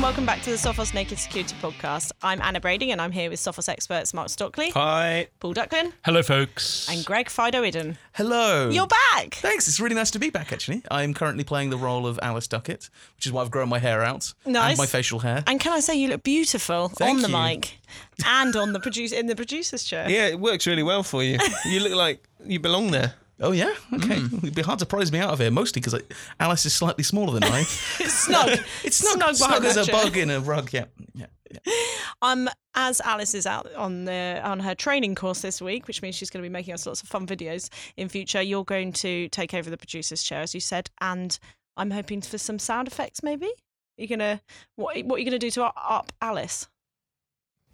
and welcome back to the Sophos Naked Security Podcast. I'm Anna Brading and I'm here with Sophos experts Mark Stockley, Hi. Paul Ducklin, Hello, folks. and Greg Fido Iddon. Hello. You're back! Thanks. It's really nice to be back, actually. I'm currently playing the role of Alice Duckett, which is why I've grown my hair out. Nice. And my facial hair. And can I say you look beautiful Thank on the you. mic and on the produce in the producer's chair. Yeah, it works really well for you. You look like you belong there. Oh, yeah? Okay. Hmm. It'd be hard to prize me out of here, mostly because Alice is slightly smaller than I. It's snug. it's snug, Snug snug, as a bug in a rug, yeah. yeah. yeah. Um, as Alice is out on the on her training course this week, which means she's going to be making us lots of fun videos in future. You're going to take over the producer's chair, as you said, and I'm hoping for some sound effects. Maybe you're gonna what? What are you gonna do to up- up Alice?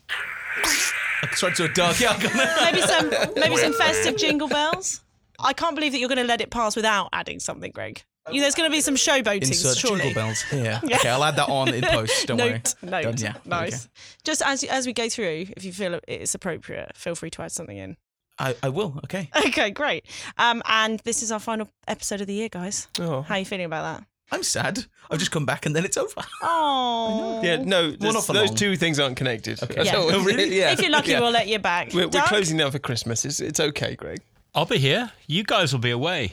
I tried to a dark yeah, Maybe some maybe some festive jingle bells. I can't believe that you're going to let it pass without adding something, Greg. You, there's going to be some showboating, Insert surely. jingle bells here. Okay, I'll add that on in post. Don't note, worry. note. Done, yeah. Nice. okay. Just as as we go through, if you feel it's appropriate, feel free to add something in. I, I will. Okay. Okay, great. Um, and this is our final episode of the year, guys. Oh. How are you feeling about that? I'm sad. I've just come back and then it's over. Oh, Yeah, no, not there's- those long. two things aren't connected. Okay. Yeah. Really? yeah. If you're lucky, yeah. we'll let you back. We're, we're closing now for Christmas. It's, it's okay, Greg. I'll be here. You guys will be away.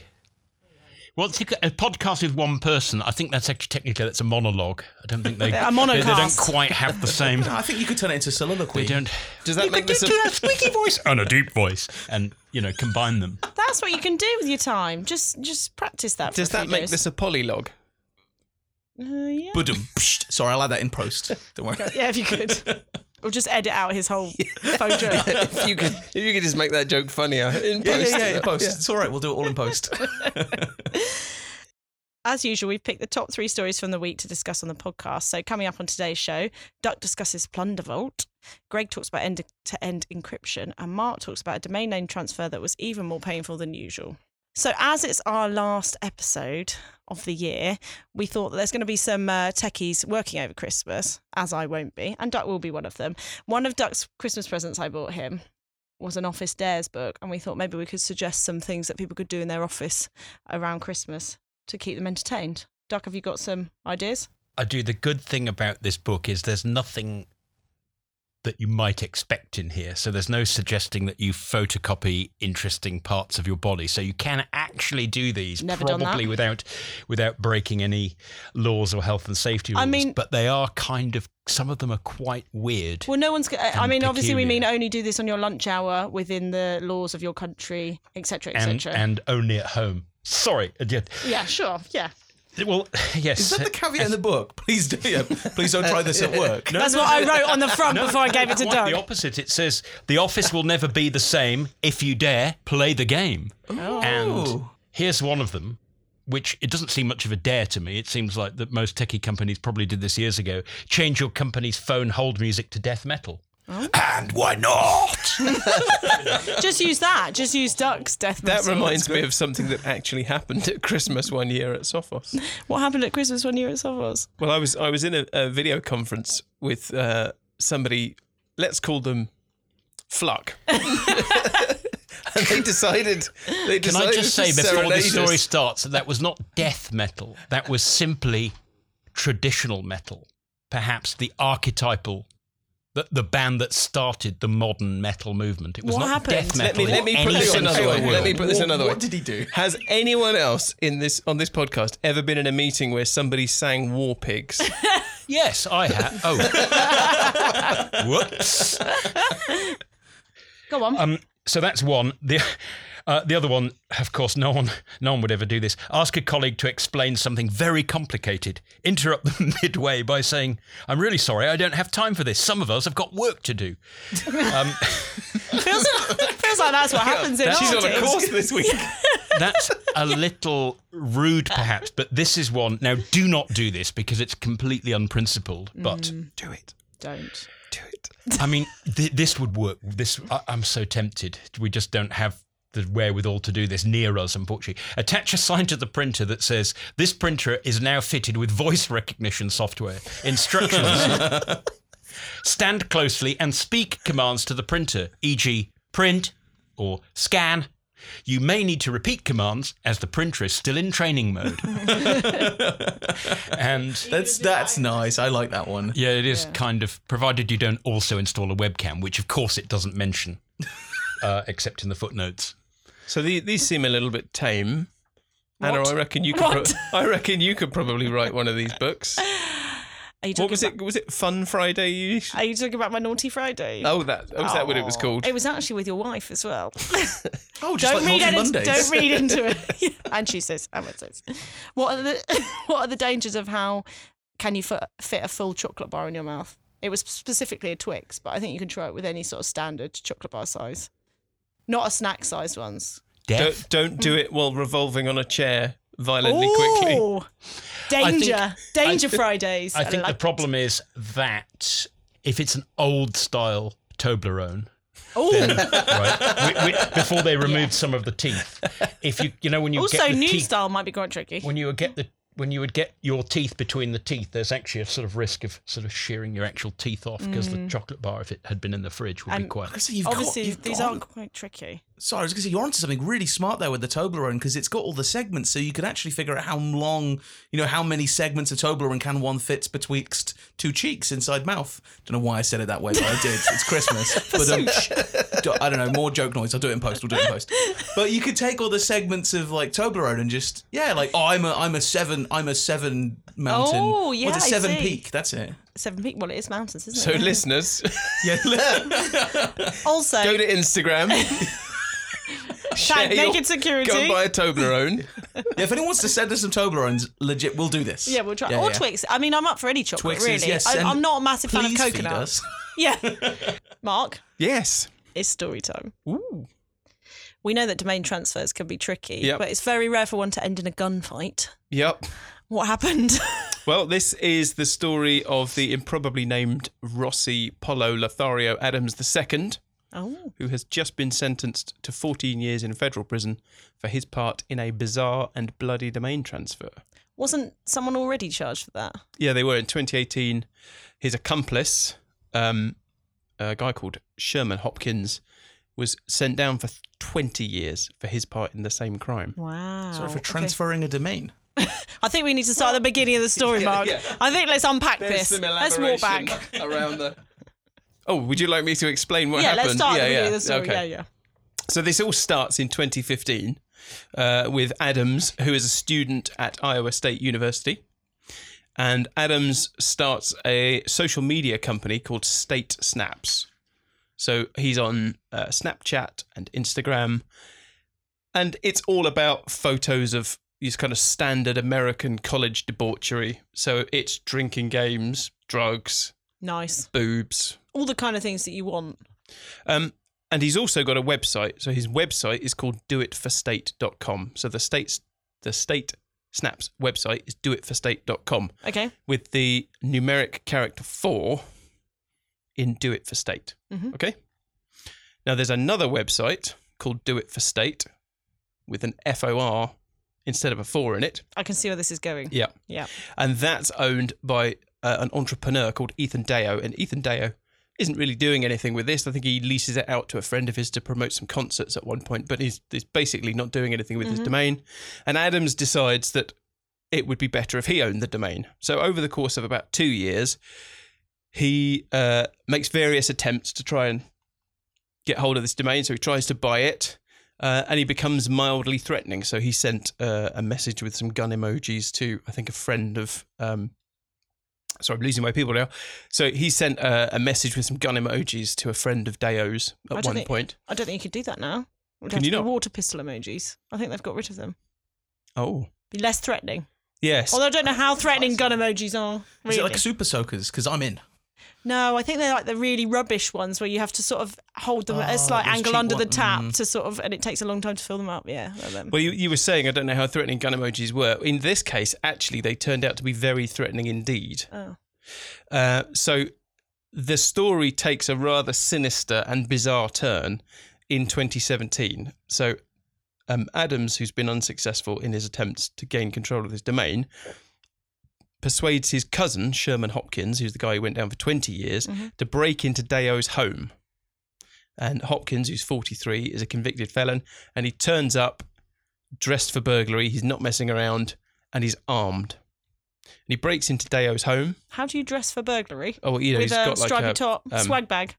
Well, it's a podcast with one person. I think that's actually technically that's a monologue. I don't think they A they, they don't quite have the same. I think you could turn it into soliloquy. They don't. Does that You make could this a, do a squeaky voice and a deep voice, and you know, combine them. That's what you can do with your time. Just just practice that. Does a that make days. this a polylog? Uh, yeah. Sorry, I'll add that in post. Don't worry. yeah, if you could. Or just edit out his whole photo. if you could, if you could just make that joke funnier in Yeah, post. yeah, yeah, in post. It's all right. We'll do it all in post. As usual, we've picked the top three stories from the week to discuss on the podcast. So, coming up on today's show, Duck discusses Plundervolt, Greg talks about end to end encryption, and Mark talks about a domain name transfer that was even more painful than usual. So, as it's our last episode of the year, we thought that there's going to be some uh, techies working over Christmas, as I won't be, and Duck will be one of them. One of Duck's Christmas presents I bought him was an Office Dares book, and we thought maybe we could suggest some things that people could do in their office around Christmas to keep them entertained. Duck, have you got some ideas? I do. The good thing about this book is there's nothing that you might expect in here. So there's no suggesting that you photocopy interesting parts of your body. So you can actually do these Never probably without without breaking any laws or health and safety rules. I mean- but they are kind of some of them are quite weird. Well, no one's. I And mean, obviously, we mean only do this on your lunch hour within the laws of your country, etc., and, etc. and only at home. Sorry. uh. Yeah, sure. Yeah. Well, yes. Is that the caveat in the book? Please do. Yeah, please don't try this at work. No, That's no, what I wrote on the front before I gave it to Quite Doug. the opposite. It says the office will never be the same if you dare play the game. Oh. And here's one of them, which it doesn't seem much of a dare to me. It seems like that most techie companies probably did this years ago. Change your company's phone hold music to death metal. And why not? Just use that. Just use Duck's death That metal. reminds me of something that actually happened at Christmas one year at Sophos. What happened at Christmas one year at Sophos? Well, I was I was in a, a video conference with uh, somebody. Let's call them Fluck. and they decided. They Can I just say before the story starts that that was not death metal. That was simply traditional metal. Perhaps the archetypal, the, the band that started the modern metal movement. It was What not happened? death Let metal. me let in me put any this sense another of way. the Let me word. put this What- another way. What did he do? Has anyone else in this on this podcast ever been in a meeting where somebody sang War Pigs? Yes, I have. Oh, whoops. Go on. Um, so that's one. The uh, the other one, of course, no one no one would ever do this. Ask a colleague to explain something very complicated. Interrupt them midway by saying, "I'm really sorry, I don't have time for this. Some of us have got work to do." Um, feels, feels like that's what happens in She's on a course this week. that's a little rude, perhaps, but this is one. Now, do not do this because it's completely unprincipled. But Do it. Don't. Do it. I mean, th- this would work. This I- I'm so tempted. We just don't have the wherewithal to do this near us, unfortunately. Attach a sign to the printer that says this printer is now fitted with voice recognition software. Instructions: stand closely and speak commands to the printer, e.g., print or scan. You may need to repeat commands as the printer is still in training mode. and That's that's nice. I like that one. yeah, it is kind of provided you don't also install a webcam, which of course it doesn't mention, uh, except in the footnotes. So the, these seem a little bit tame. Anna, I reckon you could. Pro- I reckon you could probably write one of these books. Are you What was about, it? Was it Fun Friday? Are you talking about my naughty Friday? Oh, that oh, was that what it was called? It was actually with your wife as well. Oh, just don't like read Naughty into, Mondays. don't read into it. and Tuesdays and Wednesdays. What are the what are the dangers of how can you fit, fit a full chocolate bar in your mouth? It was specifically a Twix, but I think you can try it with any sort of standard chocolate bar size, not a snack sized ones. Death. Don't don't do it while revolving on a chair violently quickly. Ooh, danger, danger Fridays. I think the problem is that if it's an old style Toblerone, Oh, right, wi- wi- before they removed some of the teeth, if you you know when you also get the new teeth, style might be quite tricky. when you would get the when you would get your teeth between the teeth, there's actually a sort of risk of sort of shearing your actual teeth off because the mm. chocolate bar, if it had been in the fridge, would be quite. I you've Obviously, got, you've these got- aren't quite tricky. Sorry, I was going to say you're onto something really smart there with the Toblerone because it's got all the segments, so you can actually figure out how long, you know, how many segments of Toblerone can one fit betwixt two cheeks inside mouth. Don't know why I said it that way, but I did. It's Christmas, but um, do- I don't know. More joke noise. I'll do it in post. We'll do it in post. But you could take all the segments of like Toblerone and just yeah, like oh, I'm a I'm a seven I'm a seven mountain. Oh, yeah, What's a seven see. peak? That's it. Seven peak. Well, it is mountains, isn't it? So listeners, Yeah. also, go to Instagram. thank your- Naked Security. Go and buy a Toblerone. yeah. If anyone wants to send us some Toblerones, legit, we'll do this. Yeah, we'll try. Yeah, or yeah. Twix. I mean, I'm up for any chocolate, Twixes, really. yes, I, I'm not a massive fan of coconut. us. Yeah. Mark, yes. it's story time. Ooh. We know that domain transfers can be tricky, Yep. but it's very rare for one to end in a gunfight. Yep. What happened? Well, this is the story of the improbably named Rossi Polo Lothario Adams II, oh, who has just been sentenced to 14 years in federal prison for his part in a bizarre and bloody domain transfer. wasn't someone already charged for that? Yeah, they were in 2018. His accomplice, um, a guy called Sherman Hopkins, was sent down for 20 years for his part in the same crime. Wow. Sorry for Okay. transferring a domain. I think we need to start at the beginning of the story, Mark. yeah. I think let's unpack this. Let's walk back. around the. Oh, would you like me to explain what yeah, happened? let's start yeah, the yeah. the story. Okay. Yeah, yeah. So this all starts in 2015 uh, with Adams, who is a student at Iowa State University. And Adams starts a social media company called State Snaps. So he's on uh, Snapchat and Instagram. And it's all about photos of these kind of standard American college debauchery. So it's drinking games, drugs, Nice. boobs, All the kind of things that you want. um, and he's also got a website. So his website is called doitforstate.com. So the state's the state snaps website is doitforstate.com Okay. with the numeric character 4 in do it for state. Mhm. Okay? Now there's another website called do it for state with an F O R instead of a 4 in it. I can see where this is going. Yeah. Yeah. And that's owned by uh, an entrepreneur called Ethan Deo. And Ethan Deo isn't really doing anything with this. I think he leases it out to a friend of his to promote some concerts at one point, but he's, he's basically not doing anything with his domain. And Adams decides that it would be better if he owned the domain. So over the course of about two years, he uh, makes various attempts to try and get hold of this domain. So he tries to buy it. Uh, and he becomes mildly threatening. So he sent uh, a message with some gun emojis to, I think, a friend of. Um, sorry, I'm losing my people now. So he sent uh, a message with some gun emojis to a friend of Deo's I at don't one think- point. I don't think you could do that now. Would Can have you to be not? water pistol emojis. I think they've got rid of them. Oh, Be less threatening. yes. Although I don't know how threatening gun emojis are. Is Really. it like super soakers? Because I'm in. No, I think they're like the really rubbish ones where you have to sort of hold them at a Oh, slight angle under the tap mm. to sort of, and it takes a long time to fill them up. Yeah. Well, you, you were saying I don't know how threatening gun emojis were. In this case, actually, they turned out to be very threatening indeed. oh. Uh, so the story takes a rather sinister and bizarre turn in 2017. So um, Adams, who's been unsuccessful in his attempts to gain control of his domain, persuades his cousin Sherman Hopkins, who's the guy who went down for 20 years, Mm-hmm. to break into Deo's home. And Hopkins, who's 43, is a convicted felon, and he turns up dressed for burglary. He's not messing around, and he's armed. And he breaks into Deo's home. How do you dress for burglary? Oh, you know, With he's a got like stripy a, top, um, swag bag.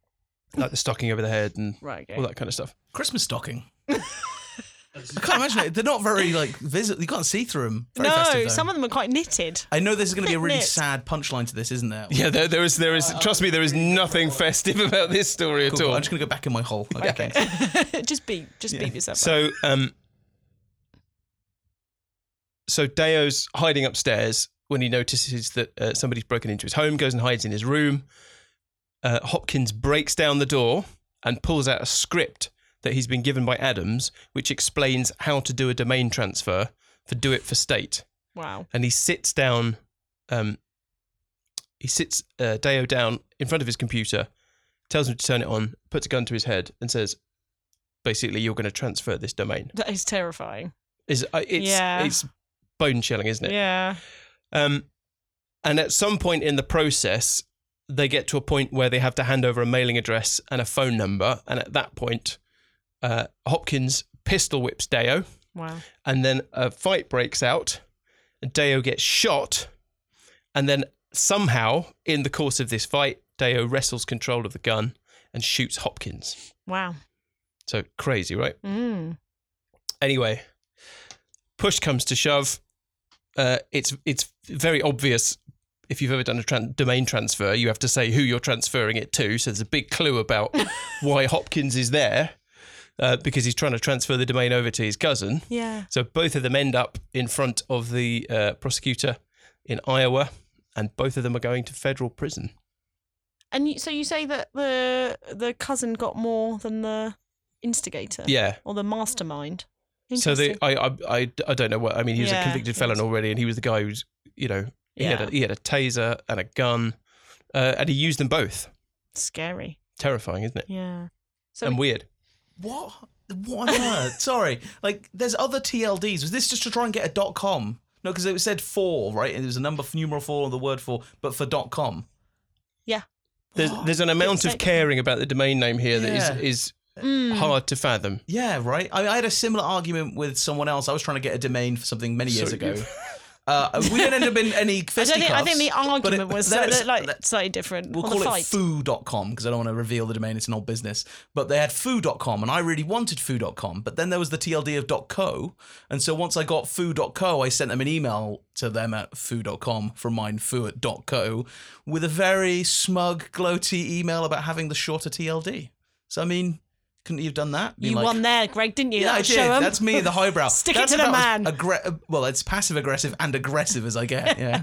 like the stocking over the head and Right. Okay. all that kind of stuff. Christmas stocking. I can't imagine it. They're not very like visible. You can't see through them. Very no, festive, some of them are quite knitted. I know there's going to be a really Knit. sad punchline to this, isn't there? Yeah, there, there is, there is. Trust me, there is nothing festive about this story Cool, at cool. all. I'm just going to go back in my hole. Okay, thanks. just beat, just beat yourself. up. So, um, so Deo's hiding upstairs when he notices that uh, somebody's broken into his home, goes and hides in his room. Uh, Hopkins breaks down the door and pulls out a script that he's been given by Adams, which explains how to do a domain transfer for Do It for State. Wow. And he sits down, um, he sits uh, Deo down in front of his computer, tells him to turn it on, puts a gun to his head, and says, basically, you're going to transfer this domain That is terrifying. is uh, it's Yeah. it's bone chilling, isn't it? Yeah. Um, and at some point in the process, they get to a point where they have to hand over a mailing address and a phone number, and at that point, uh, Hopkins pistol whips Deo, Wow. and then a fight breaks out. and Deo gets shot, and then somehow, in the course of this fight, Deo wrestles control of the gun and shoots Hopkins. Wow. So crazy, right? Mm. anyway, push comes to shove. Uh, it's it's very obvious if you've ever done a tran- domain transfer, you have to say who you're transferring it to. So there's a big clue about why Hopkins is there uh, because he's trying to transfer the domain over to his cousin. Yeah. So both of them end up in front of the uh, prosecutor in Iowa, and both of them are going to federal prison. And you, so you say that the the cousin got more than the instigator Yeah. or the mastermind. So the I, I I I don't know what I mean. He was Yeah, a convicted felon already, and he was the guy who's you know he had a, he had a taser and a gun, uh, and he used them both. Scary. Terrifying, isn't it? Yeah. So and weird. What? What on earth? Sorry. Like, there's other TLDs. Was this just to try and get a dot com? No, because it said four, right? And there was a number, numeral four, or the word four, but for dot com. Yeah. There's there's an amount of caring about the domain name here that Yeah. is is Mm. hard to fathom. Yeah, right. I, I had a similar argument with someone else. I was trying to get a domain for something many years So ago. Uh, we didn't end up in any I, fisticuffs. think, I think the but it- argument was then so, it's- like slightly different. We'll call it foo.com because I don't want to reveal the domain. It's an old business. But they had foo.com and I really wanted foo.com. But then there was the TLD of .co. And so once I got foo.co, I sent them an email to them at foo.com from mine, foo at .co, with a very smug, gloaty email about having the shorter TLD. So, I mean, couldn't you have done that? Been You like, won there, Greg, didn't you? Yeah, I That'll did. show 'em. That's me, the highbrow. Stick it to the man. aggre- well, it's passive aggressive and aggressive as I get. Yeah.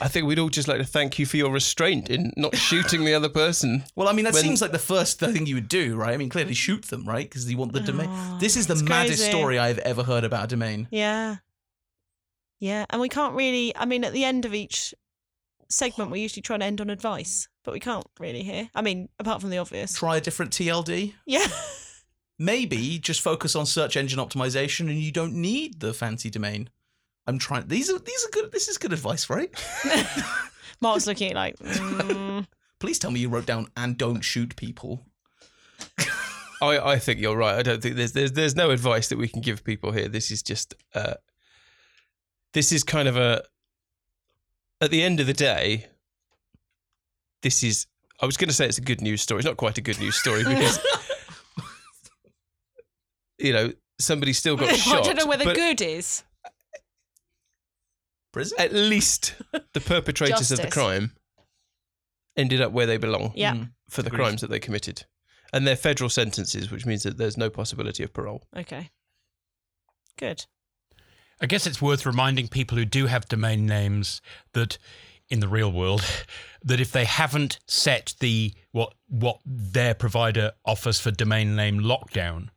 I think we'd all just like to thank you for your restraint in not shooting the other person. Well, I mean, that When- seems like the first thing you would do, right? I mean, clearly shoot them, right? Because you want the domain. Oh, this is the Oh, maddest crazy. story I've ever heard about a domain. Yeah. Yeah. And we can't really, I mean, at the end of each segment, we usually try and end on advice, but we can't really here. I mean, apart from the obvious. Try a different TLD. Yeah. Maybe just focus on search engine optimization, and you don't need the fancy domain. I'm trying. These are these are good. This is good advice, right? Mark's looking at like, mm, Please tell me you wrote down and don't shoot people. I, I think you're right. I don't think there's there's there's no advice that we can give people here. This is just uh, this is kind of a at the end of the day, this is I was going to say it's a good news story. It's not quite a good news story because you know somebody still got I shot. don't know where the good is. Prison. At least the perpetrators of the Justice. crime ended up where they belong Yeah. Mm. for the Agreed. crimes that they committed, and they're federal sentences, which means that there's no possibility of parole. Okay. Good. I guess it's worth reminding people who do have domain names that in the real world that if they haven't set the what what their provider offers for domain name lockdown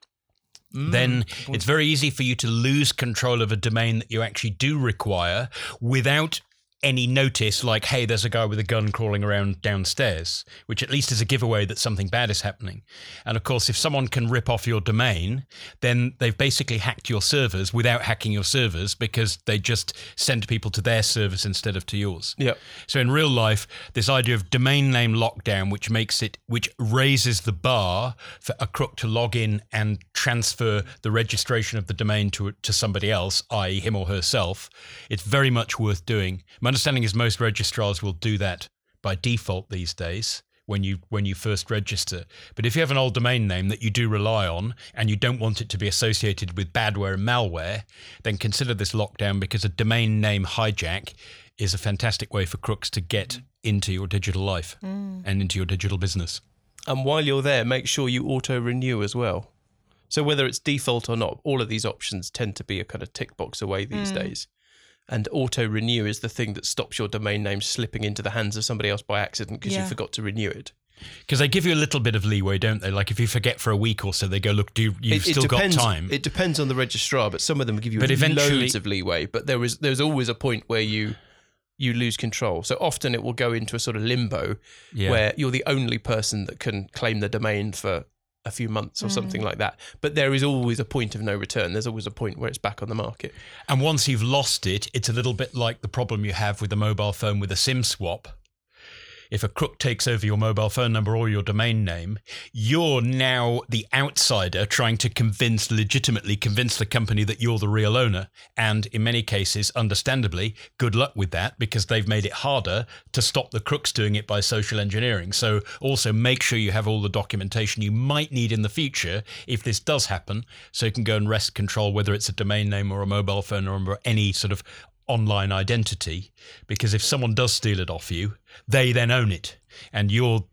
Mm. then it's very easy for you to lose control of a domain that you actually do require without any notice like, hey, there's a guy with a gun crawling around downstairs, which at least is a giveaway that something bad is happening. And of course, if someone can rip off your domain, then they've basically hacked your servers without hacking your servers because they just send people to their service instead of to yours. Yep. So in real life, this idea of domain name lockdown, which makes it, which raises the bar for a crook to log in and transfer the registration of the domain to to somebody else, i.e., him or herself, it's very much worth doing. My understanding is most registrars will do that by default these days when you when you first register. But if you have an old domain name that you do rely on and you don't want it to be associated with badware and malware, then consider this lockdown because a domain name hijack is a fantastic way for crooks to get into your digital life mm. and into your digital business. And while you're there, make sure you auto renew as well. So whether it's default or not, all of these options tend to be a kind of tick box away these mm. days. And auto renew is the thing that stops your domain name slipping into the hands of somebody else by accident because Yeah. you forgot to renew it. Because they give you a little bit of leeway, don't they? Like if you forget for a week or so, they go, "Look, do you, you've it, still it depends, got time." It depends on the registrar, but some of them give you But eventually- loads of leeway. But there is there's always a point where you you lose control. So often it will go into a sort of limbo Yeah. where you're the only person that can claim the domain for a few months or something mm. like that. But there is always a point of no return. There's always a point where it's back on the market. And once you've lost it, it's a little bit like the problem you have with a mobile phone with a SIM swap. If a crook takes over your mobile phone number or your domain name, you're now the outsider trying to convince, legitimately convince the company that you're the real owner. And in many cases, understandably, good luck with that because they've made it harder to stop the crooks doing it by social engineering. So also make sure you have all the documentation you might need in the future if this does happen so you can go and wrest control whether it's a domain name or a mobile phone number or any sort of online identity because if someone does steal it off you they then own it and you're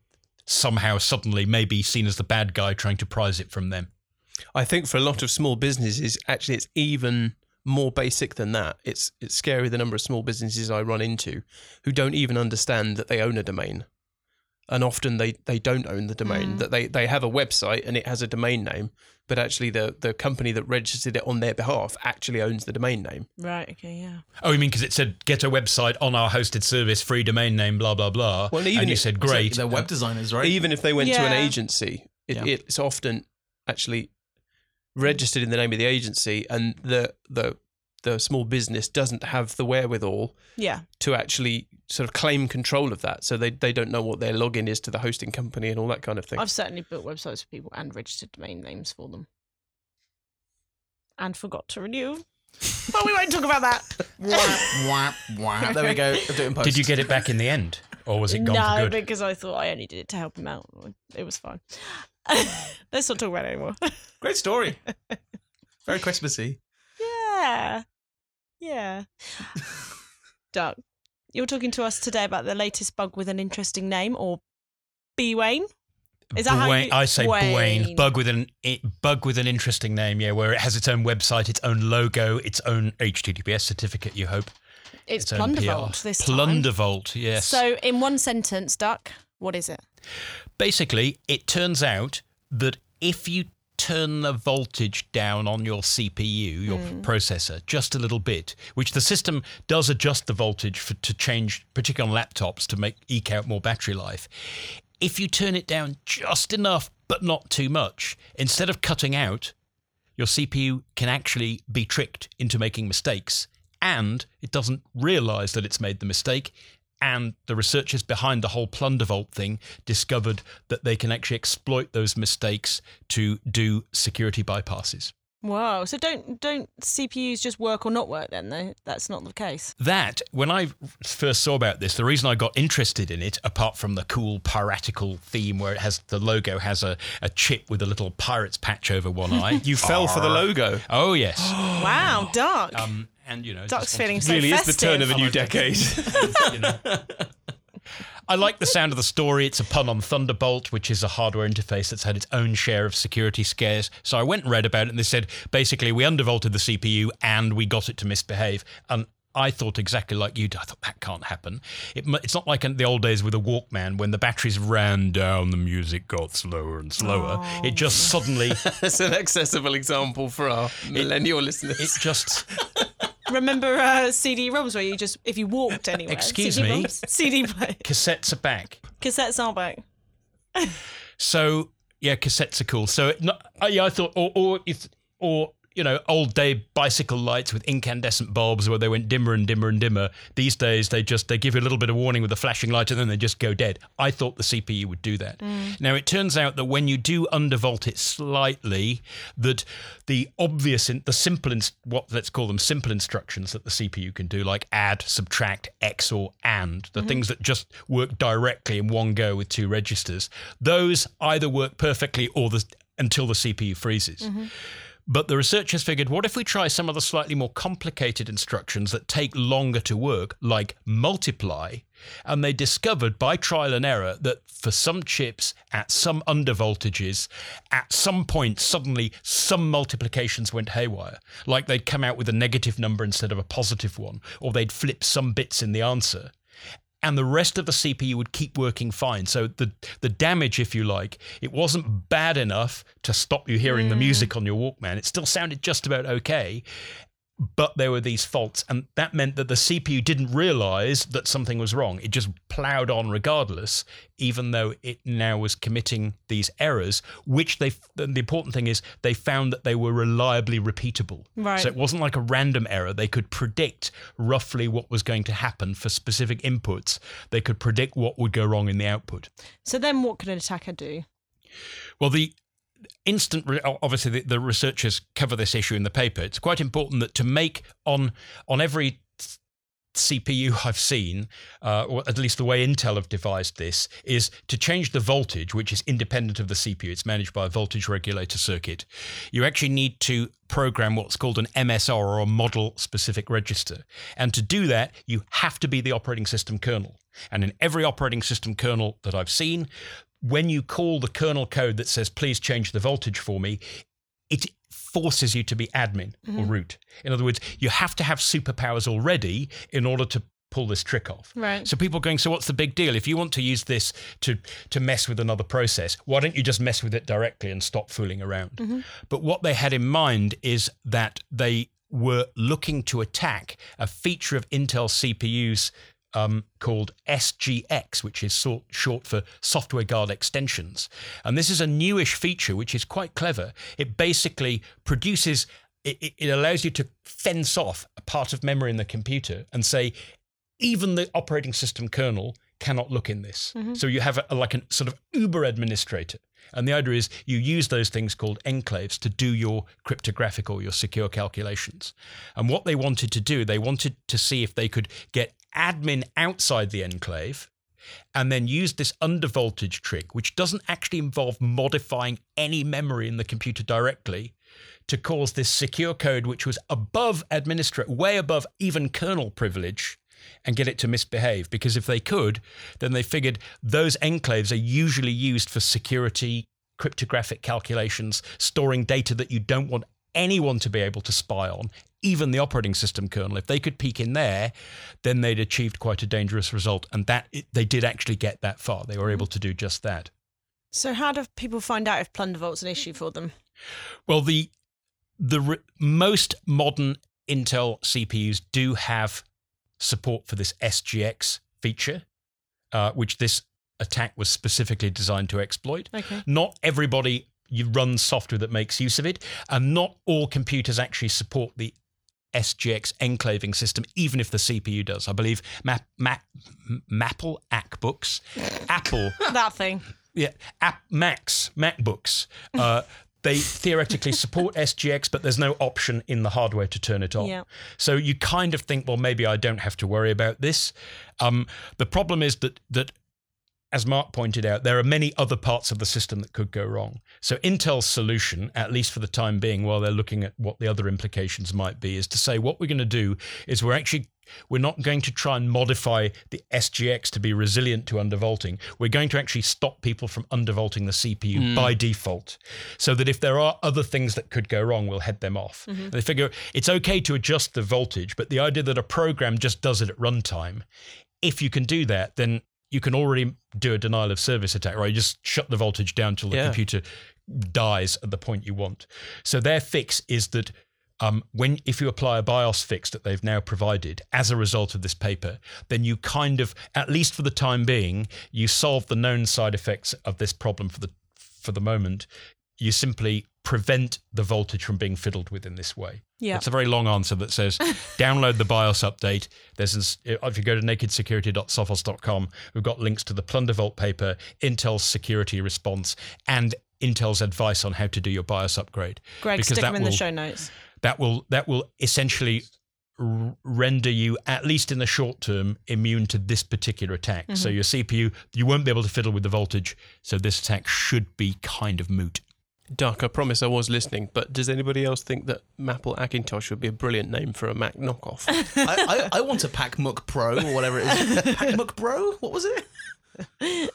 somehow suddenly maybe seen as the bad guy trying to prize it from them I think for a lot of small businesses, actually, it's even more basic than that. It's it's scary the number of small businesses I run into who don't even understand that they own a domain, and often they they don't own the domain. Mm. That they they have a website and it has a domain name, but actually the the company that registered it on their behalf actually owns the domain name. Right. Okay. Yeah. oh you mean because it said get a website on our hosted service free domain name blah blah blah Well, even and you if- said great They're web designers, right? Even if they went to an agency, it, Yeah. it's often actually registered in the name of the agency, and the the the small business doesn't have the wherewithal Yeah. to actually sort of claim control of that. So they, they don't know what their login is to the hosting company and all that kind of thing. I've certainly built websites for people and registered domain names for them. And forgot to renew. But we won't talk about that. wah, wah, wah. There we go. Do it in post. did you get it back in the end or was it gone no, for good because I thought I only did it to help him out. It was fine. Let's not talk about it anymore. Great story. Very Christmassy. yeah. Yeah. Doug, you're talking to us today about the latest bug with an interesting name or B Wayne? Is that how you- I say Wayne. Buwain. Bug with an i- bug with an interesting name, yeah, where it has its own website, its own logo, its own HTTPS certificate. You hope It's own PR. Plundervolt this time. Plundervolt, yes. So, in one sentence, Duck, what is it? basically, it turns out that if you turn the voltage down on your CPU, your hmm. processor, just a little bit, which the system does adjust the voltage for, to change, particularly on laptops, to make eke out more battery life. If you turn it down just enough, but not too much, instead of cutting out, your CPU can actually be tricked into making mistakes and it doesn't realize that it's made the mistake. And the researchers behind the whole Plundervolt thing discovered that they can actually exploit those mistakes to do security bypasses. Whoa. So, don't don't CPUs just work or not work then, though? That's not the case. That, when I first saw about this, the reason I got interested in it, apart from the cool piratical theme where it has the logo has a, a chip with a little pirate's patch over one eye. you fell for the logo. oh, yes. wow, Duck. Um, and, you know, Duck's feeling to- so really is the turn of a new decade. you know. I like the sound of the story. It's a pun on Thunderbolt, which is a hardware interface that's had its own share of security scares. So I went and read about it, and they said basically we undervolted the CPU and we got it to misbehave. And I thought exactly like you. I thought that can't happen. It, it's not like in the old days with a Walkman when the batteries ran down, the music got slower and slower. It just oh. suddenly, That's an accessible example for our millennial listeners. it just Remember uh, CD-ROMs where you just if you walked anywhere. Excuse CD-ROMs, me? CD play. Cassettes are back. Cassettes are back. So yeah, cassettes are cool. So it, not, uh, yeah, I thought, or or or you know, old day bicycle lights with incandescent bulbs where they went dimmer and dimmer and dimmer. These days they just they give you a little bit of warning with a flashing light and then they just go dead. I thought the CPU would do that. Mm. Now it turns out that when you do undervolt it slightly, that the obvious, in, the simple, what let's call them simple instructions that the CPU can do, like add, subtract, XOR, and the mm-hmm. things that just work directly in one go with two registers, those either work perfectly or the until the CPU freezes. Mm-hmm. But the researchers figured what if we try some of the slightly more complicated instructions that take longer to work, like multiply? And they discovered by trial and error that for some chips at some undervoltages, at some point, suddenly some multiplications went haywire. Like they'd come out with a negative number instead of a positive one, or they'd flip some bits in the answer and the rest of the CPU would keep working fine. So the the damage, if you like, it wasn't bad enough to stop you hearing the hmm. music on your Walkman. It still sounded just about okay. But there were these faults, and that meant that the CPU didn't realize that something was wrong. It just plowed on regardless, even though it now was committing these errors, which they, the important thing is, they found that they were reliably repeatable. Right. So it wasn't like a random error. They could predict roughly what was going to happen for specific inputs. They could predict what would go wrong in the output. So then, what could an attacker do? Well, the instant, re- obviously, the, the researchers cover this issue in the paper. It's quite important that to make on on every CPU I've seen, uh, or at least the way Intel have devised this, is to change the voltage, which is independent of the CPU. It's managed by a voltage regulator circuit. You actually need to program what's called an MSR or a model specific register. And to do that, you have to be the operating system kernel. And in every operating system kernel that I've seen, when you call the kernel code that says, please change the voltage for me, it forces you to be admin or mm-hmm. root. In other words, you have to have superpowers already in order to pull this trick off. Right. So people are going, so what's the big deal? If you want to use this to to mess with another process, why don't you just mess with it directly and stop fooling around? Mm-hmm. But what they had in mind is that they were looking to attack a feature of Intel CPUs um, called SGX, which is sort, short for Software Guard Extensions. And this is a newish feature which is quite clever. It basically produces, it, it- allows you to fence off a part of memory in the computer and say, even the operating system kernel cannot look in this. So you have a, like a sort of uber administrator. And the idea is you use those things called enclaves to do your cryptographic or your secure calculations. And what they wanted to do, they wanted to see if they could get admin outside the enclave and then use this undervoltage trick, which doesn't actually involve modifying any memory in the computer directly, to cause this secure code, which was above administrator, way above even kernel privilege, and get it to misbehave. Because if they could, then they figured those enclaves are usually used for security, cryptographic calculations, storing data that you don't want anyone to be able to spy on, even the operating system kernel. If they could peek in there, then they'd achieved quite a dangerous result. And that they did actually get that far. They were able to do just that. So how do people find out if Plundervolt's an issue for them? Well, the the re- most modern Intel CPUs do have support for this SGX feature, uh, which this attack was specifically designed to exploit. Okay. Not everybody you run software that makes use of it, and not all computers actually support the SGX enclaving system, even if the CPU does. I believe Map, Map, Maple AcBooks, Apple that thing. yeah, app Macs, MacBooks. Uh, they theoretically support SGX, but there's no option in the hardware to turn it on. Yeah. So you kind of think, well, maybe I don't have to worry about this. Um, the problem is that that as Mark pointed out, there are many other parts of the system that could go wrong. So Intel's solution, at least for the time being, while they're looking at what the other implications might be, is to say what we're going to do is we're actually we're not going to try and modify the SGX to be resilient to undervolting. We're going to actually stop people from undervolting the CPU hmm. by default, so that if there are other things that could go wrong, we'll head them off. Mm-hmm. They figure it's okay to adjust the voltage, but the idea that a program just does it at runtime, if you can do that, then you can already do a denial of service attack, right? You just shut the voltage down till the Yeah. computer dies at the point you want. So their fix is that um, when if you apply a BIOS fix that they've now provided as a result of this paper, then you kind of, at least for the time being, you solve the known side effects of this problem for the for the moment. You simply prevent the voltage from being fiddled with in this way. Yeah. It's a very long answer that says download the BIOS update. There's if you go to nakedsecurity.sophos.com, we've got links to the Plundervolt paper, Intel's security response, and Intel's advice on how to do your BIOS upgrade. Greg, Because stick them in the show notes. That will that will essentially render you at least in the short term immune to this particular attack. Mm-hmm. So your CPU, you won't be able to fiddle with the voltage. So this attack should be kind of moot. Duck, I promise I was listening, but does anybody else think that Maple Akintosh would be a brilliant name for a Mac knockoff? I, I, I want a PacMook Pro or whatever it is. PacMook Pro? What was it?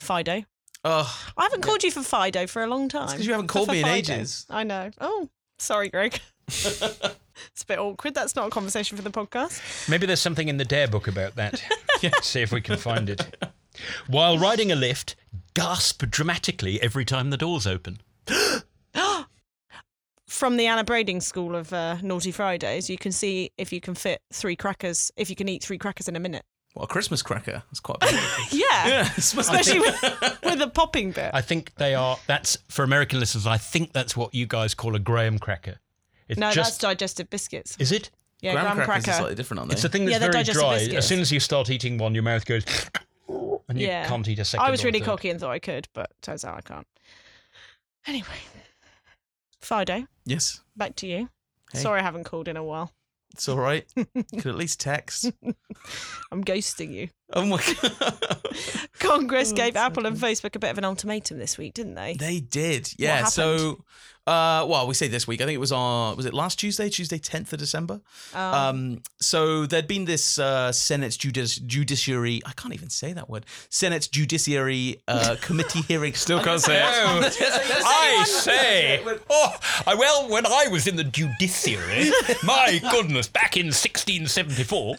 Fido. Oh, I haven't called you for Fido for a long time. because you haven't called for me in Fido. ages. I know. Oh, sorry, Greg. it's a bit awkward. That's not a conversation for the podcast. Maybe there's something in the Dare book about that. See if we can find it. While riding a lift, gasp dramatically every time the doors open. From the Anna Brading School of uh, Naughty Fridays, you can see if you can fit three crackers, if you can eat three crackers in a minute. What, a Christmas cracker? That's quite big. Yeah. yeah, it smells Especially with, with a popping bit. I think they are. That's for American listeners. I think that's what you guys call a graham cracker. It's no, that's digestive biscuits. is it? Yeah, graham graham crackers cracker. are slightly different, aren't they? It's a thing that's they're very dry. biscuits. As soon as you start eating one, your mouth goes, and you Yeah. can't eat a second. I was or really third. cocky and thought I could, but turns out I can't. Anyway, Fido, yes, back to you. Hey. Sorry I haven't called in a while. it's all right. Could at least text. I'm ghosting you. Oh my god. Congress Oh, gave that's Apple and Facebook a bit of an ultimatum this week, didn't they? They did, yeah. So, uh, well, we say this week. I think it was on. Was it last Tuesday? Tuesday, tenth of December. Um, Um, so there'd been this uh, Senate judici- judiciary. I can't even say that word. Senate judiciary uh, committee hearing. Still can't say it. I say, oh, I- well, when I was in the judiciary, my goodness, back in 1674,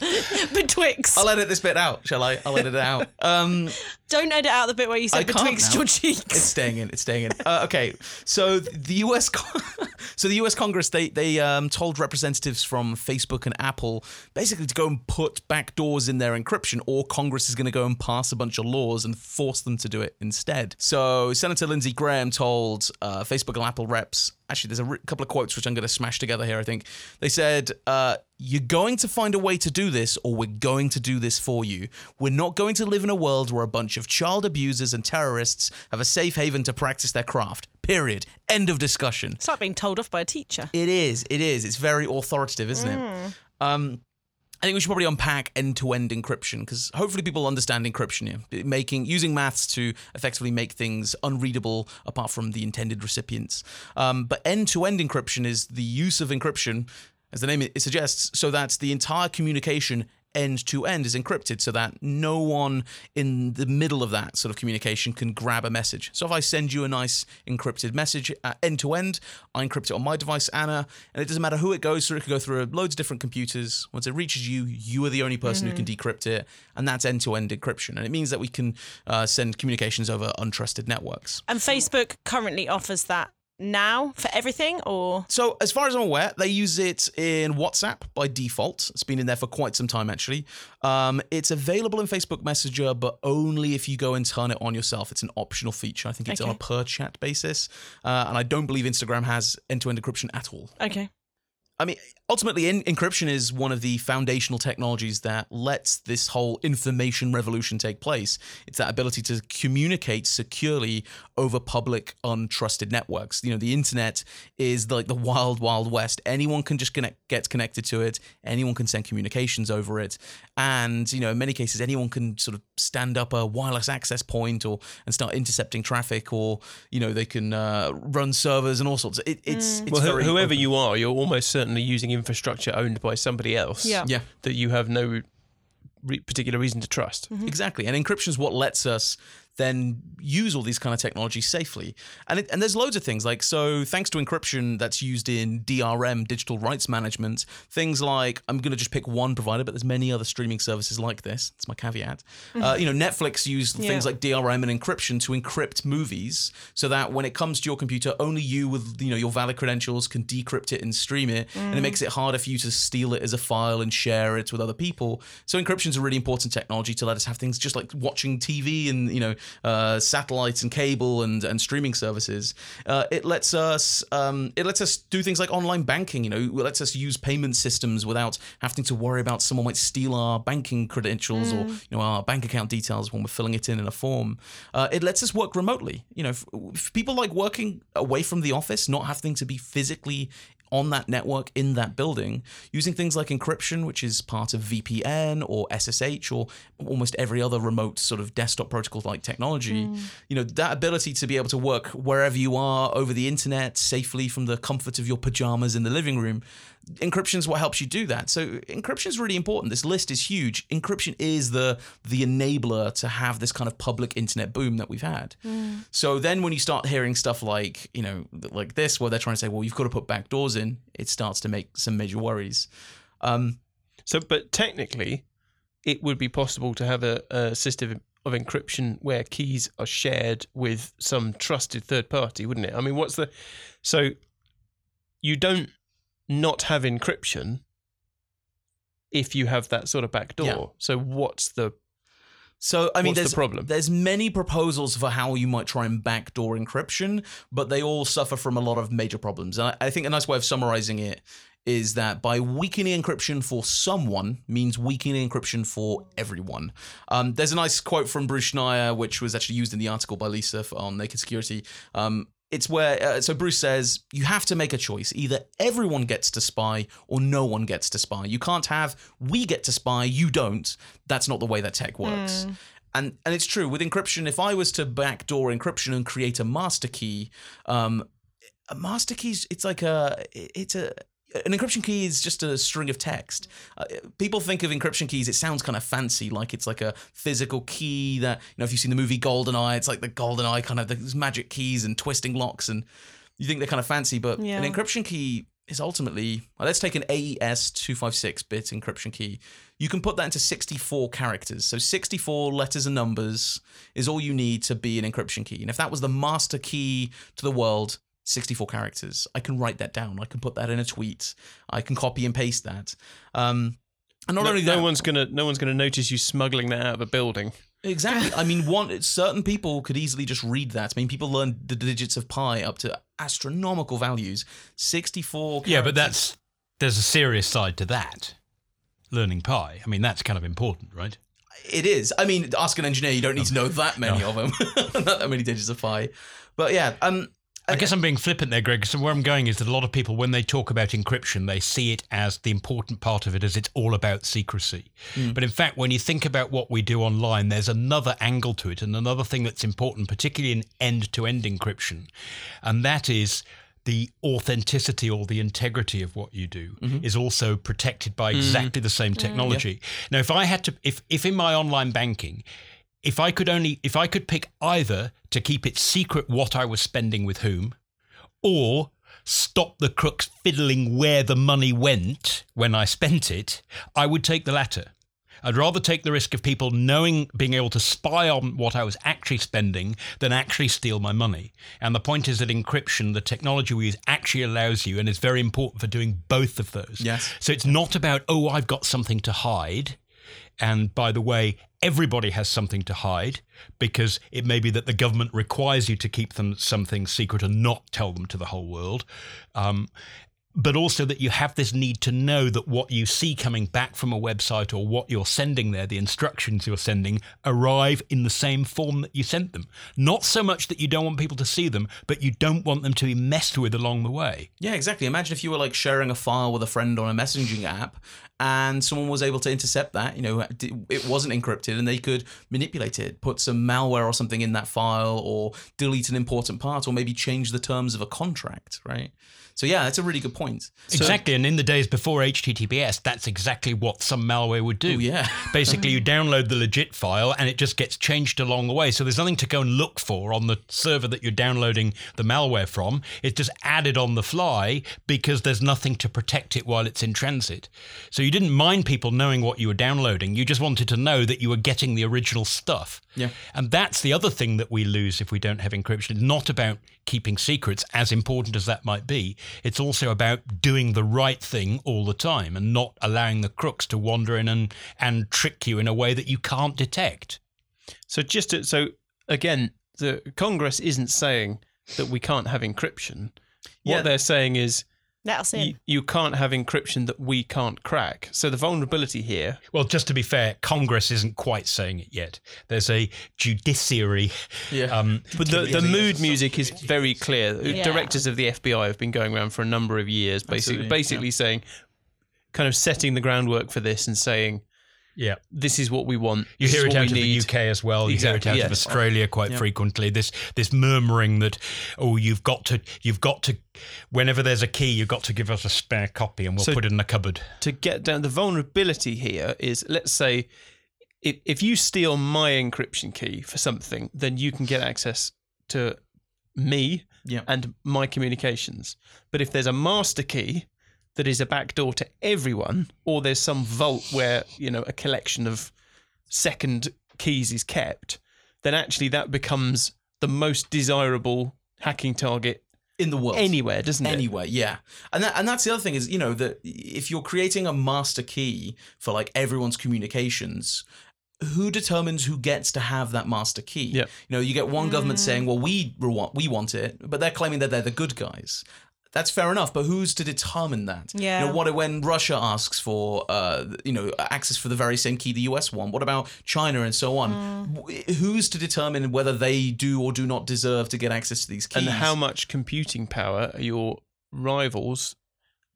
betwixt. I'll edit this bit out, shall I? I'll edit it out. Um, Don't edit out the bit where you said betwixt your It's staying in. It's staying in. Uh, okay, so the U.S. Con- so the U.S. Congress they they um, told representatives from Facebook and Apple basically to go and put back doors in their encryption, or Congress is going to go and pass a bunch of laws and force them to do it instead. So Senator Lindsey Graham told uh, Facebook and Apple reps. Actually, there's a re- couple of quotes which I'm going to smash together here. I think they said. Uh, you're going to find a way to do this, or we're going to do this for you. We're not going to live in a world where a bunch of child abusers and terrorists have a safe haven to practice their craft. Period. End of discussion. It's like being told off by a teacher. It is. It is. It's very authoritative, isn't it? Um, I think we should probably unpack end-to-end encryption because hopefully people understand encryption here, making using maths to effectively make things unreadable apart from the intended recipients. Um, but end-to-end encryption is the use of encryption, as the name it suggests, so that the entire communication end to end is encrypted so that no one in the middle of that sort of communication can grab a message. So if I send you a nice encrypted message end to end, I encrypt it on my device, Anna, and it doesn't matter who it goes through. It could go through loads of different computers. Once it reaches you, you are the only person who can decrypt it, and that's end to end encryption. And it means that we can uh, send communications over untrusted networks. And Facebook currently offers that now for everything, or So, as far as I'm aware, they use it in WhatsApp by default. It's been in there for quite some time, actually. Um, it's available in Facebook Messenger, but only if you go and turn it on yourself. It's an optional feature. I think it's on a per chat basis. Uh, and I don't believe Instagram has end to end encryption at all. okay, I mean, ultimately, en- encryption is one of the foundational technologies that lets this whole information revolution take place. It's that ability to communicate securely over public, untrusted networks. You know, the internet is like the wild, wild west. Anyone can just connect, get connected to it. Anyone can send communications over it, and you know, in many cases, anyone can sort of stand up a wireless access point or and start intercepting traffic, or you know, they can uh, run servers and all sorts. It, it's, it's well, very whoever open. you are, you're almost certainly using infrastructure owned by somebody else Yeah. yeah. that you have no re- particular reason to trust. Mm-hmm. Exactly. And encryption is what lets us then use all these kind of technologies safely. And it, and there's loads of things like so thanks to encryption that's used in DRM, digital rights management, things like I'm going to just pick one provider, but there's many other streaming services like this. That's my caveat. Uh, you know, Netflix used things like DRM and encryption to encrypt movies so that when it comes to your computer, only you with you know your valid credentials can decrypt it and stream it, and it makes it harder for you to steal it as a file and share it with other people. So encryption is a really important technology to let us have things just like watching TV and you know uh, satellites and cable and and streaming services. Uh, it lets us um, it lets us do things like online banking. You know, it lets us use payment systems without having to worry about someone might steal our banking credentials or you know our bank account details when we're filling it in in a form. Uh, it lets us work remotely. You know, if, if people like working away from the office, not having to be physically on that network in that building using things like encryption which is part of VPN or SSH or almost every other remote sort of desktop protocol like technology hmm. you know that ability to be able to work wherever you are over the internet safely from the comfort of your pajamas in the living room encryption is what helps you do that. So encryption is really important. This list is huge. Encryption is the the enabler to have this kind of public internet boom that we've had. So then when you start hearing stuff like you know like this where they're trying to say well you've got to put back doors in it starts to make some major worries. Um So, but technically, it would be possible to have a, a system of encryption where keys are shared with some trusted third party, wouldn't it? I mean, what's the so you don't not have encryption if you have that sort of backdoor. Yeah. So, what's the So I mean, What's the there's problem? There's many proposals for how you might try and backdoor encryption, but they all suffer from a lot of major problems. And I, I think a nice way of summarizing it is that by weakening encryption for someone means weakening encryption for everyone. Um, there's a nice quote from Bruce Schneier, which was actually used in the article by Lisa on Naked Security. Um, it's where uh, so Bruce says you have to make a choice. Either everyone gets to spy or no one gets to spy. You can't have we get to spy, you don't. That's not the way that tech works. And and it's true with encryption. If I was to backdoor encryption and create a master key, um, a master key it's like a it's a an encryption key is just a string of text. Uh, people think of encryption keys; it sounds kind of fancy, like it's like a physical key that you know. If you've seen the movie GoldenEye, it's like the GoldenEye kind of these magic keys and twisting locks, and you think they're kind of fancy. But Yeah. an encryption key is ultimately well, let's take an AES two five six bit encryption key. You can put that into sixty four characters. So sixty four letters and numbers is all you need to be an encryption key. And if that was the master key to the world, 64 characters. I can write that down. I can put that in a tweet. I can copy and paste that. Um, and not no, only no one's gonna no one's gonna notice you smuggling that out of a building. exactly. I mean, one certain people could easily just read that. I mean, people learn the digits of pi up to astronomical values. 64. Yeah, but that's there's a serious side to that. Learning pi. I mean, that's kind of important, right? it is. I mean, ask an engineer. You don't need to know that many of them. Not that many digits of pi. But yeah, um, I guess I'm being flippant there, Greg. So where I'm going is that a lot of people, when they talk about encryption, they see it as the important part of it as it's all about secrecy. Hmm. But in fact, when you think about what we do online, there's another angle to it, and another thing that's important, particularly in end-to-end encryption, and that is the authenticity or the integrity of what you do mm-hmm. is also protected by hmm. exactly the same hmm. technology. Now, if I had to, if if in my online banking, if I could only, if I could pick either to keep it secret what I was spending with whom, or stop the crooks fiddling where the money went when I spent it, I would take the latter. I'd rather take the risk of people knowing, being able to spy on what I was actually spending than actually steal my money. And the point is that encryption, the technology we use, actually allows you and is very important for doing both of those. Yes. So it's not about, oh, I've got something to hide. And by the way, everybody has something to hide because it may be that the government requires you to keep them something secret and not tell them to the whole world. Um, but also that you have this need to know that what you see coming back from a website or what you're sending there, the instructions you're sending, arrive in the same form that you sent them. Not so much that you don't want people to see them, but you don't want them to be messed with along the way. Yeah, exactly. Imagine if you were like sharing a file with a friend on a messaging app and someone was able to intercept that, you know, it wasn't encrypted and they could manipulate it, put some malware or something in that file or delete an important part or maybe change the terms of a contract, right? So yeah, that's a really good point. exactly. And in the days before HTTPS, that's exactly what some malware would do. Oh, yeah. Basically, you download the legit file and it just gets changed along the way. So there's nothing to go and look for on the server that you're downloading the malware from. It's just added on the fly because there's nothing to protect it while it's in transit. So you didn't mind people knowing what you were downloading. You just wanted to know that you were getting the original stuff. Yeah. And that's the other thing that we lose if we don't have encryption. It's not about keeping secrets, as important as that might be. It's also about doing the right thing all the time and not allowing the crooks to wander in and, and trick you in a way that you can't detect. So just to, so again, the Congress isn't saying that we can't have encryption. What Yeah. they're saying is Let us in. you, you can't have encryption that we can't crack. So the vulnerability here, Well, just to be fair, Congress isn't quite saying it yet. There's a judiciary. Yeah. Um, but the, the mood music is very clear. Yeah. Directors of the FBI have been going around for a number of years, basically, Absolutely, basically saying, kind of setting the groundwork for this and saying, yeah. this is what we want. You this hear it out of need. the UK as well. You Exactly, hear it out of. Australia quite Yeah. frequently. This this murmuring that oh you've got to you've got to whenever there's a key you've got to give us a spare copy and we'll So- put it in the cupboard. to get down the vulnerability here is let's say if, if you steal my encryption key for something then you can get access to me Yeah. and my communications but if there's a master key that is a backdoor to everyone or there's some vault where you know a collection of second keys is kept then actually that becomes the most desirable hacking target in the world. anywhere doesn't it Anyway, yeah, and that and that's the other thing is you know that if you're creating a master key for like everyone's communications, who determines who gets to have that master key? Yeah. You know, you get one government mm. saying, "Well, we want we want it," but they're claiming that they're the good guys. That's fair enough, but who's to determine that? Yeah. You know, what when Russia asks for, uh, you know, access for the very same key the US want? What about China and so on? W- Who's to determine whether they do or do not deserve to get access to these keys? and how much computing power are your rivals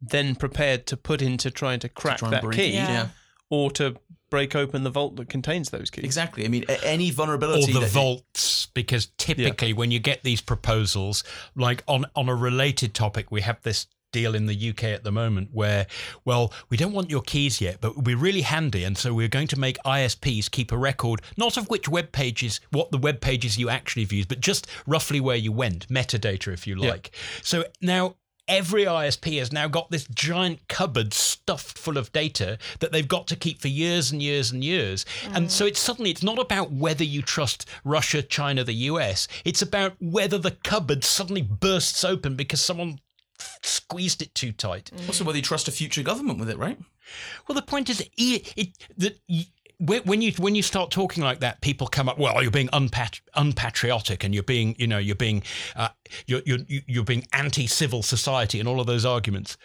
then prepared to put into trying to crack try that key? Yeah. yeah. Or to break open the vault that contains those keys Exactly. I mean, any any or the that- vaults because typically when you get these proposals like on on a related topic we have this deal in the UK at the moment where well we don't want your keys yet but we're really handy and so we're going to make ISPs keep a record not of which web pages what the web pages you actually have used but just roughly where you went metadata if you like. Yeah. like so now Every ISP has now got this giant cupboard stuffed full of data that they've got to keep for years and years and years. And so it's suddenly it's not about whether you trust Russia, China, the US. It's about whether the cupboard suddenly bursts open because someone squeezed it too tight. Also, whether you trust a future government with it, right? Well, the point is, it, it, that when you when you start talking like that, people come up. Well, you're being unpat- unpatriotic, and you're being, you know, you're being, uh, you're you're you're being anti-civil society, and all of those arguments.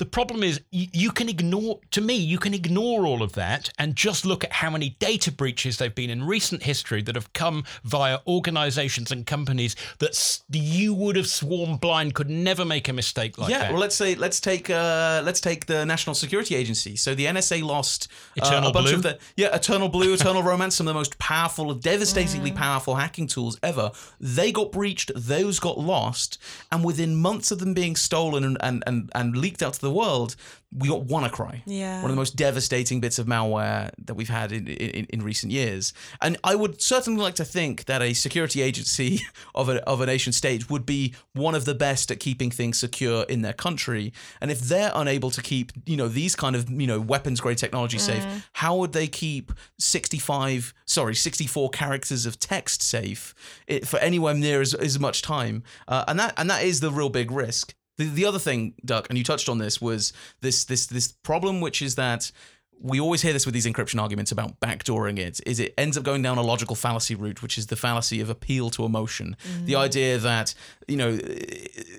The problem is, you, you can ignore. To me, you can ignore all of that and just look at how many data breaches there've been in recent history that have come via organisations and companies that you would have sworn blind could never make a mistake like yeah. that. Yeah, well, let's say let's take uh, let's take the National Security Agency. So the NSA lost uh, Eternal a bunch Blue? of the yeah Eternal Blue, Eternal Romance, some of the most powerful, Mm. devastatingly powerful hacking tools ever. They got breached. Those got lost, and within months of them being stolen and and and, and leaked out to the world, we got WannaCry. Yeah. One of the most devastating bits of malware that we've had in, in, in recent years. And I would certainly like to think that a security agency of a, of a nation state would be one of the best at keeping things secure in their country. And if they're unable to keep, you know, these kind of, you know, weapons grade technology safe, how would they keep 65, sorry, 64 characters of text safe for anywhere near as, as much time? Uh, and that and that is the real big risk. The, the other thing, Duck, and you touched on this, was this this this problem, which is that we always hear this with these encryption arguments about backdooring it, is it ends up going down a logical fallacy route, which is the fallacy of appeal to emotion. The mm. idea that, you know,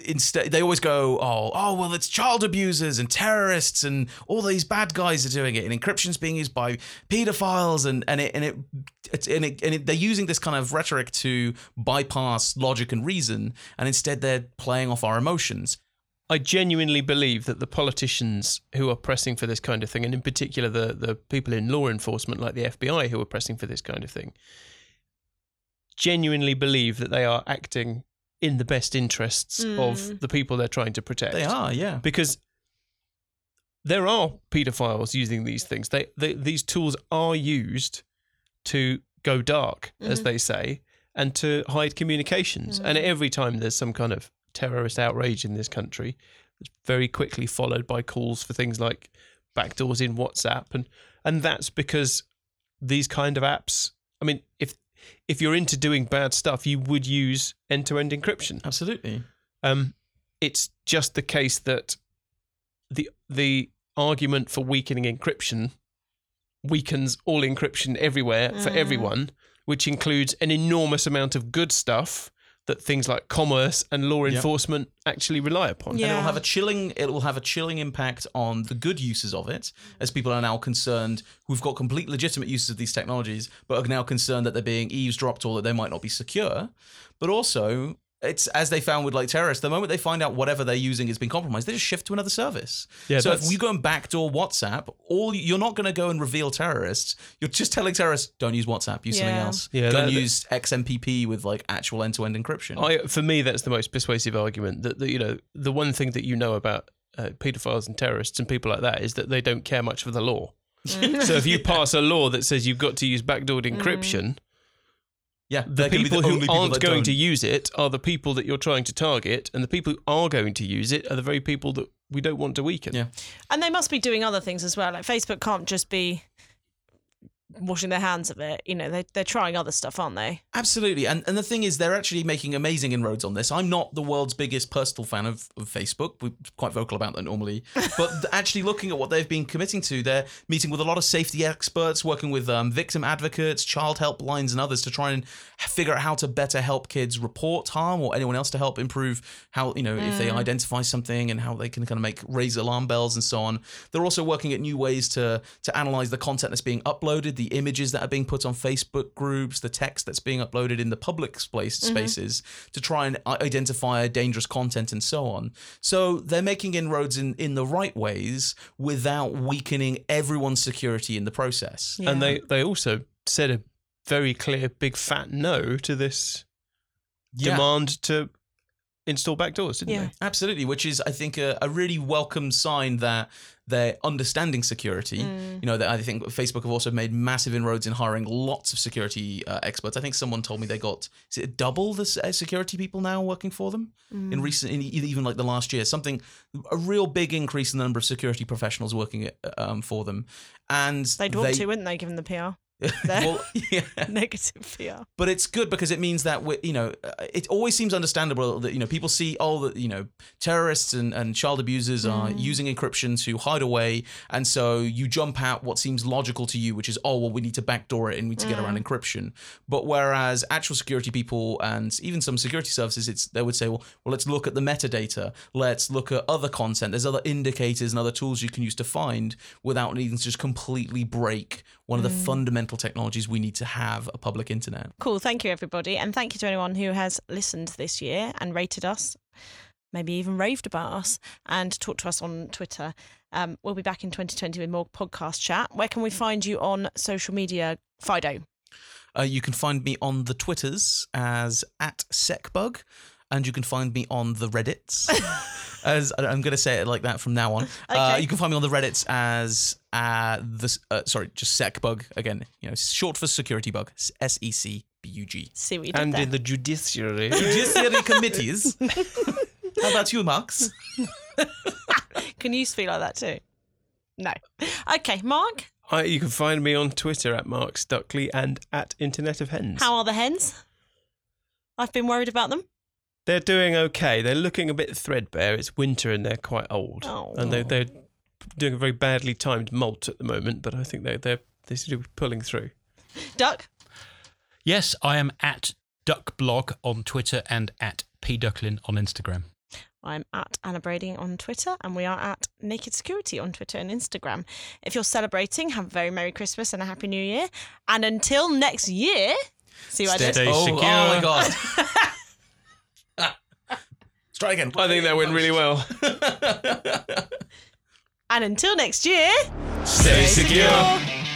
instead they always go, oh, oh, well, it's child abusers and terrorists and all these bad guys are doing it, and encryption's being used by pedophiles, and and it and it, it's and it, and it, they're using this kind of rhetoric to bypass logic and reason, and instead they're playing off our emotions. I genuinely believe that the politicians who are pressing for this kind of thing, and in particular the, the people in law enforcement like the FBI who are pressing for this kind of thing, genuinely believe that they are acting in the best interests of mm. the people they're trying to protect. They are, yeah. because there are paedophiles using these things. They, they these tools are used to go dark, as mm-hmm. they say, and to hide communications. And mm-hmm. every time there's some kind of terrorist outrage in this country, it's very quickly followed by calls for things like backdoors in WhatsApp, and and that's because these kind of apps. I mean, if if you're into doing bad stuff, you would use end-to-end encryption. Absolutely. Um, it's just the case that the the argument for weakening encryption weakens all encryption everywhere for everyone, which includes an enormous amount of good stuff that things like commerce and law enforcement actually rely upon. Yeah. And it'll have a chilling it will have a chilling impact on the good uses of it, as people are now concerned who've got complete legitimate uses of these technologies, but are now concerned that they're being eavesdropped or that they might not be secure. But also it's as they found with like terrorists, the moment they find out whatever they're using has been compromised, they just shift to another service. Yeah, so if that's- you go and backdoor WhatsApp, all you're not going to go and reveal terrorists. You're just telling terrorists, don't use WhatsApp, use something else. Yeah, go and use XMPP with like actual end-to-end encryption. I, for me, that's the most persuasive argument. That, that you know, the one thing that you know about uh, paedophiles and terrorists and people like that is that they don't care much for the law. so if you pass a law that says you've got to use backdoored encryption, yeah, the they're people who people aren't going don't. to use it are the people that you're trying to target, and the people who are going to use it are the very people that we don't want to weaken. Yeah. And they must be doing other things as well. Like Facebook can't just be washing their hands of it. You know, they, they're trying other stuff, aren't they? Absolutely. And and the thing is, they're actually making amazing inroads on this. I'm not the world's biggest personal fan of, of Facebook. We're quite vocal about that normally. But actually looking at what they've been committing to, they're meeting with a lot of safety experts, working with um, victim advocates, child helplines, and others to try and figure out how to better help kids report harm or anyone else to help improve how, you know, if they identify something and how they can kind of make raise alarm bells and so on. They're also working at new ways to to analyze the content that's being uploaded, the images that are being put on Facebook groups, the text that's being uploaded in the public space, mm-hmm. spaces to try and uh, identify dangerous content and so on. So they're making inroads in, in the right ways without weakening everyone's security in the process. Yeah. And they, they also said a very clear, big fat no to this Yeah. demand to install backdoors, didn't Yeah. they? Absolutely, which is I think a, a really welcome sign that they're understanding security. You know, that I think Facebook have also made massive inroads in hiring lots of security uh, experts. I think someone told me they got is it double the uh, security people now working for them in recent, in e- even like the last year. Something a real big increase in the number of security professionals working uh, um, for them, and They'd want to, wouldn't they, given the PR? Well, yeah. Negative PR. but it's good because it means that we, you know uh, it always seems understandable that you know people see oh the you know terrorists and, and child abusers are using encryption to hide away. And so you jump out what seems logical to you which is oh well we need to backdoor it and we need to get around encryption. But whereas actual security people and even some security services it's they would say well, well let's look at the metadata. Let's look at other content. There's other indicators and other tools you can use to find without needing to just completely break one of the fundamental technologies we need to have a public internet Cool. Thank you, everybody. And thank you to anyone who has listened this year and rated us, maybe even raved about us, and talked to us on Twitter. Um, we'll be back in 2020 with more podcast chat. Where can we find you on social media, Fido? Uh, you can find me on the Twitters as at SecBug, and you can find me on the Reddits. as I'm going to say it like that from now on. Uh, you can find me on the Reddits as uh, the uh, sorry, just SecBug again. You know, short for security bug. S E C B U G. See what you did And there. in the judiciary. Judiciary committees. How about you, Max? Can you speak like that too? No. Okay, Mark, I, you can find me on Twitter at Mark Stockley and at Internet of Hens. how are the hens? I've been worried about them. They're doing okay. They're looking a bit threadbare. It's winter and they're quite old. Oh. And they, they're doing a very badly timed molt at the moment, but I think they're, they're, they seem to be pulling through. Duck, Yes, I am at duckblog on Twitter and at pducklin on Instagram. I'm at Anna Brading on Twitter, and we are at Naked Security on Twitter and Instagram. If you're celebrating, have a very Merry Christmas and a Happy New Year. And until next year, see what I did? Stay oh, secure. oh my god. Try again. I think that went really well. And until next year, Stay secure.